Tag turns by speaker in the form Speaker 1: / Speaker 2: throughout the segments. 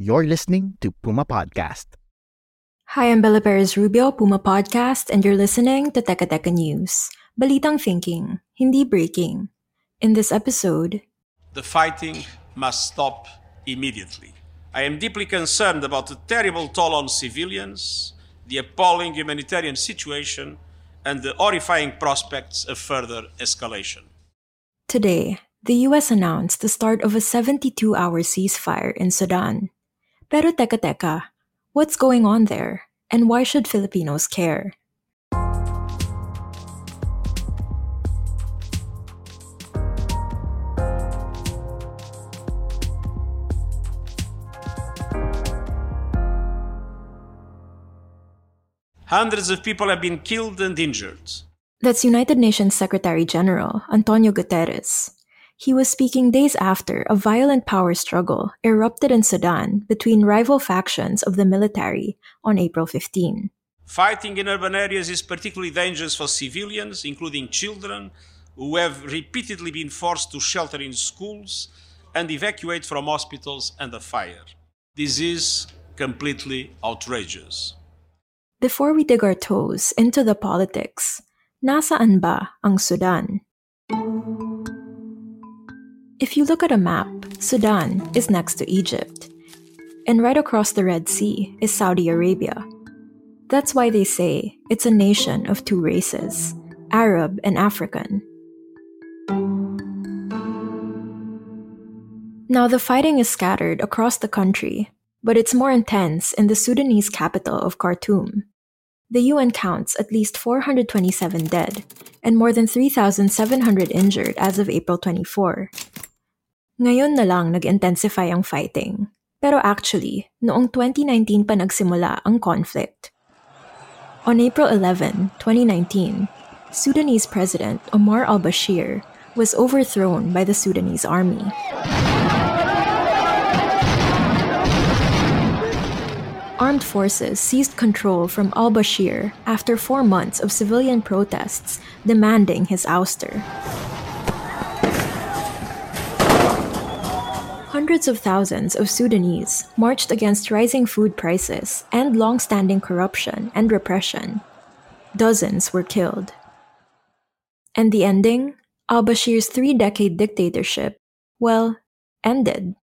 Speaker 1: You're listening to Puma Podcast.
Speaker 2: Hi, I'm Bella Perez Rubio, Puma Podcast, and you're listening to Teka Teka News. Balitang thinking, hindi breaking. In this episode,
Speaker 3: The fighting must stop immediately. I am deeply concerned about the terrible toll on civilians, the appalling humanitarian situation, and the horrifying prospects of further escalation.
Speaker 2: today, the US announced the start of a 72 hour ceasefire in Sudan. Pero teka teka, what's going on there? And why should Filipinos care?
Speaker 3: Hundreds of people have been killed and injured.
Speaker 2: That's United Nations Secretary General Antonio Guterres. He was speaking days after a violent power struggle erupted in Sudan between rival factions of the military on April 15.
Speaker 3: Fighting in urban areas is particularly dangerous for civilians, including children, who have repeatedly been forced to shelter in schools and evacuate from hospitals under fire. This is completely outrageous.
Speaker 2: Before we dig our toes into the politics, nasaan ba ang Sudan? If you look at a map, Sudan is next to Egypt. And right across the Red Sea is Saudi Arabia. That's why they say it's a nation of two races Arab and African. Now, the fighting is scattered across the country, but it's more intense in the Sudanese capital of Khartoum. The UN counts at least 427 dead and more than 3,700 injured as of April 24. Ngayon na lang nag-intensify ang fighting. Pero actually, noong 2019 pa nagsimula ang conflict. On April 11, 2019, Sudanese President Omar al-Bashir was overthrown by the Sudanese army. Armed forces seized control from al Bashir after four months of civilian protests demanding his ouster. Hundreds of thousands of Sudanese marched against rising food prices and long standing corruption and repression. Dozens were killed. And the ending? Al Bashir's three decade dictatorship, well, ended.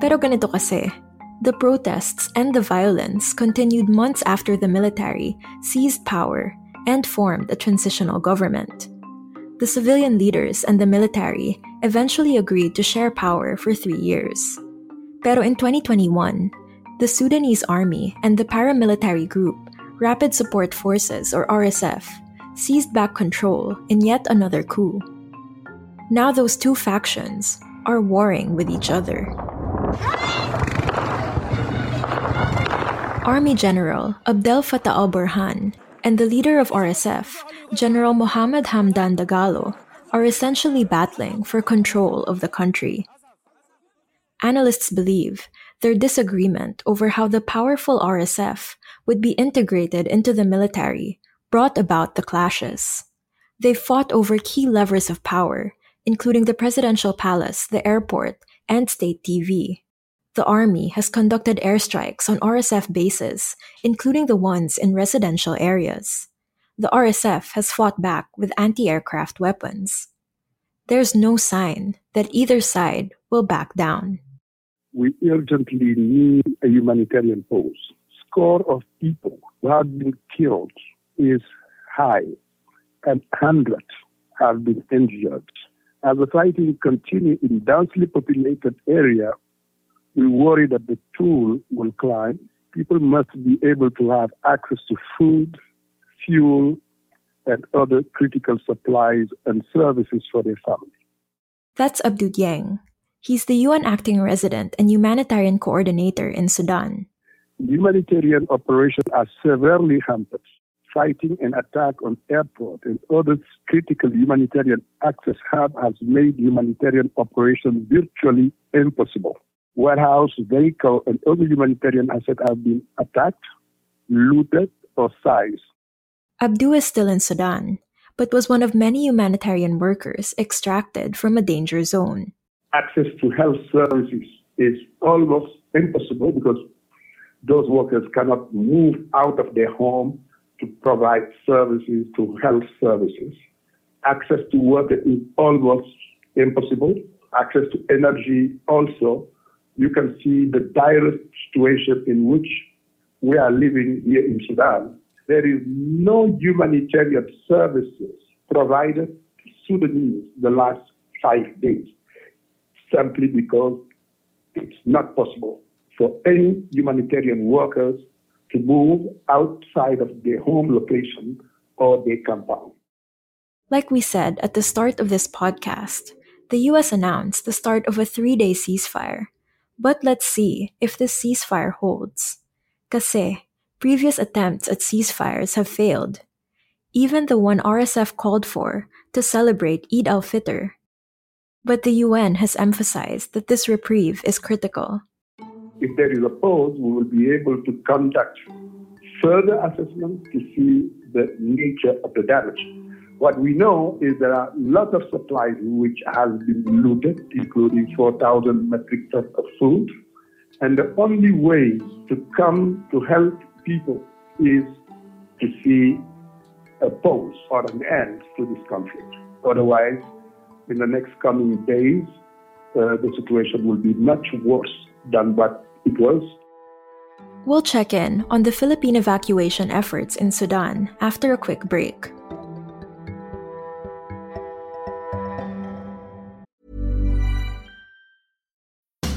Speaker 2: Pero ganito kasi, the protests and the violence continued months after the military seized power and formed a transitional government. The civilian leaders and the military eventually agreed to share power for three years. Pero in 2021, the Sudanese army and the paramilitary group Rapid Support Forces or RSF seized back control in yet another coup. Now those two factions are warring with each other. Army General Abdel Fattah al Burhan and the leader of RSF, General Mohammed Hamdan Dagalo, are essentially battling for control of the country. Analysts believe their disagreement over how the powerful RSF would be integrated into the military brought about the clashes. They fought over key levers of power, including the presidential palace, the airport, and state TV. The army has conducted airstrikes on RSF bases, including the ones in residential areas. The RSF has fought back with anti aircraft weapons. There's no sign that either side will back down.
Speaker 4: We urgently need a humanitarian pause. Score of people who have been killed is high, and hundreds have been injured. As the fighting continues in densely populated area, we worry that the toll will climb. People must be able to have access to food, fuel, and other critical supplies and services for their family.
Speaker 2: That's Abdou Dieng. He's the UN acting resident and humanitarian coordinator in Sudan.
Speaker 4: Humanitarian operations are severely hampered. Fighting an attack on airport and other critical humanitarian access hub has made humanitarian operations virtually impossible. Warehouse, vehicle, and other humanitarian assets have been attacked, looted, or seized.
Speaker 2: Abdou is still in Sudan, but was one of many humanitarian workers extracted from a danger zone.
Speaker 4: Access to health services is almost impossible because those workers cannot move out of their home to provide services to health services. Access to water is almost impossible. Access to energy also. You can see the dire situation in which we are living here in Sudan there is no humanitarian services provided to Sudanese the last five days, simply because it's not possible for any humanitarian workers to move outside of their home location or their compound.
Speaker 2: Like we said at the start of this podcast, the US announced the start of a three day ceasefire. But let's see if this ceasefire holds. Kasi Previous attempts at ceasefires have failed, even the one RSF called for to celebrate Eid al Fitr. But the UN has emphasized that this reprieve is critical.
Speaker 4: If there is a pause, we will be able to conduct further assessments to see the nature of the damage. What we know is there are lots of supplies which have been looted, including 4,000 metric tons of food. And the only way to come to help people is to see a pause or an end to this conflict. Otherwise, in the next coming days, uh, the situation will be much worse than what it was.
Speaker 2: We'll check in on the Philippine evacuation efforts in Sudan after a quick break.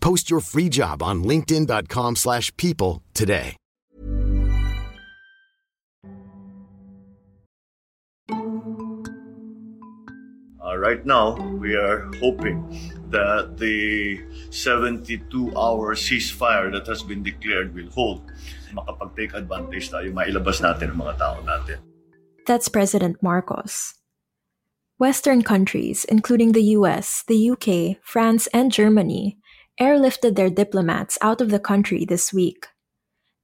Speaker 5: Post your free job on linkedin.com slash people today.
Speaker 6: Uh, right now, we are hoping that the 72-hour ceasefire that has been declared will hold. Makapag-take advantage tayo, mailabas natin ang mga tao natin.
Speaker 2: That's President Marcos. Western countries, including the US, the UK, France, and Germany, airlifted their diplomats out of the country this week.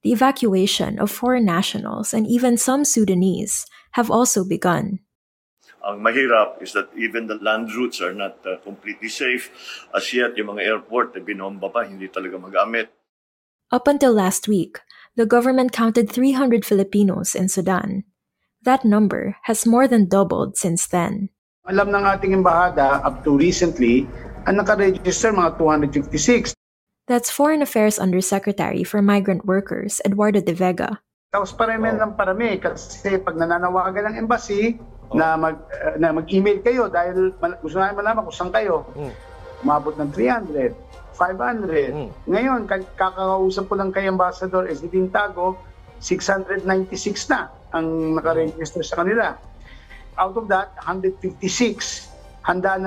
Speaker 2: The evacuation of foreign nationals and even some Sudanese have also begun.
Speaker 6: Ang mahirap is that even the land routes are not uh, completely safe. As yet, yung mga airport na binomba pa, hindi talaga magamit.
Speaker 2: Up until last week, the government counted 300 Filipinos in Sudan. That number has more than doubled since then.
Speaker 7: Alam ng ating embahada up to recently, ang nakaregister mga 256.
Speaker 2: That's Foreign Affairs Undersecretary for Migrant Workers, Eduardo de Vega.
Speaker 7: Tapos parami oh. ng parami kasi pag nananawagan ng embassy, na mag uh, na mag-email kayo dahil gusto namin malaman kung saan kayo. Mm. Umabot ng 300, 500. Mm. Ngayon, kakausap ko lang kay Ambassador Esdin Tago, 696 na ang nakaregister sa kanila. Out of that, 156 handa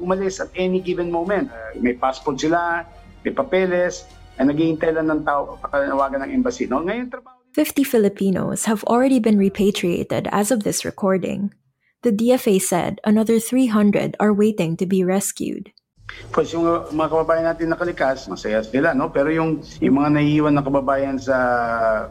Speaker 7: umalis at any given moment. May passport sila, may papeles, ay naghihintay lang ng tao ng embassy. No? Ngayon, trabaho
Speaker 2: 50 Filipinos have already been repatriated as of this recording. The DFA said another 300 are waiting to be rescued.
Speaker 7: Pues yung mga kababayan natin nakalikas, masaya sila, no? Pero yung, yung mga naiiwan na kababayan sa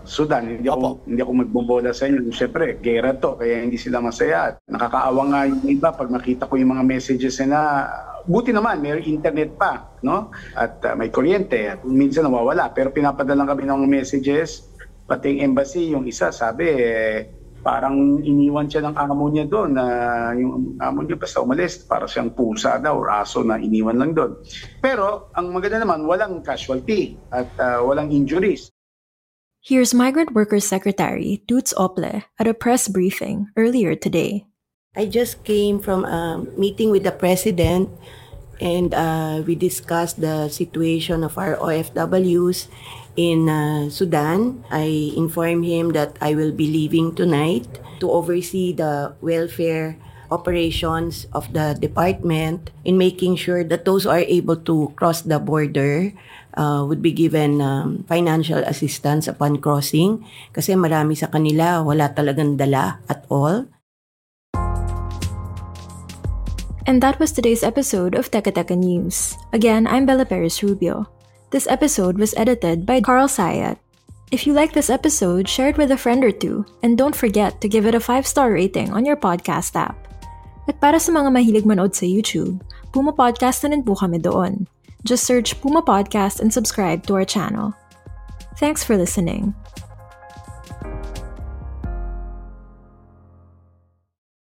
Speaker 7: Sudan, hindi ako, hindi ako magbobola sa inyo. Siyempre, gera to, kaya hindi sila masaya. Nakakaawa nga yung iba pag makita ko yung mga messages na buti naman, may internet pa, no? At uh, may kuryente, at minsan nawawala. Pero pinapadala kami ng messages, pati yung embassy, yung isa sabi, eh, parang iniwan siya ng amo niya doon na yung amo niya basta umalis para siyang pusa daw or aso na iniwan lang doon. Pero ang maganda naman walang casualty at uh, walang injuries.
Speaker 2: Here's Migrant Workers Secretary Toots Ople at a press briefing earlier today.
Speaker 8: I just came from a meeting with the president and uh, we discussed the situation of our OFWs in uh, Sudan. I informed him that I will be leaving tonight to oversee the welfare operations of the department in making sure that those who are able to cross the border uh, would be given um, financial assistance upon crossing kasi marami sa kanila wala talagang dala at all.
Speaker 2: And that was today's episode of Teka Teka News. Again, I'm Bella Perez Rubio. This episode was edited by Carl Sayat. If you like this episode, share it with a friend or two, and don't forget to give it a 5-star rating on your podcast app. At para sa mga mahilig manood sa YouTube, Puma Podcast na rin po kami doon. Just search Puma Podcast and subscribe to our channel. Thanks for listening.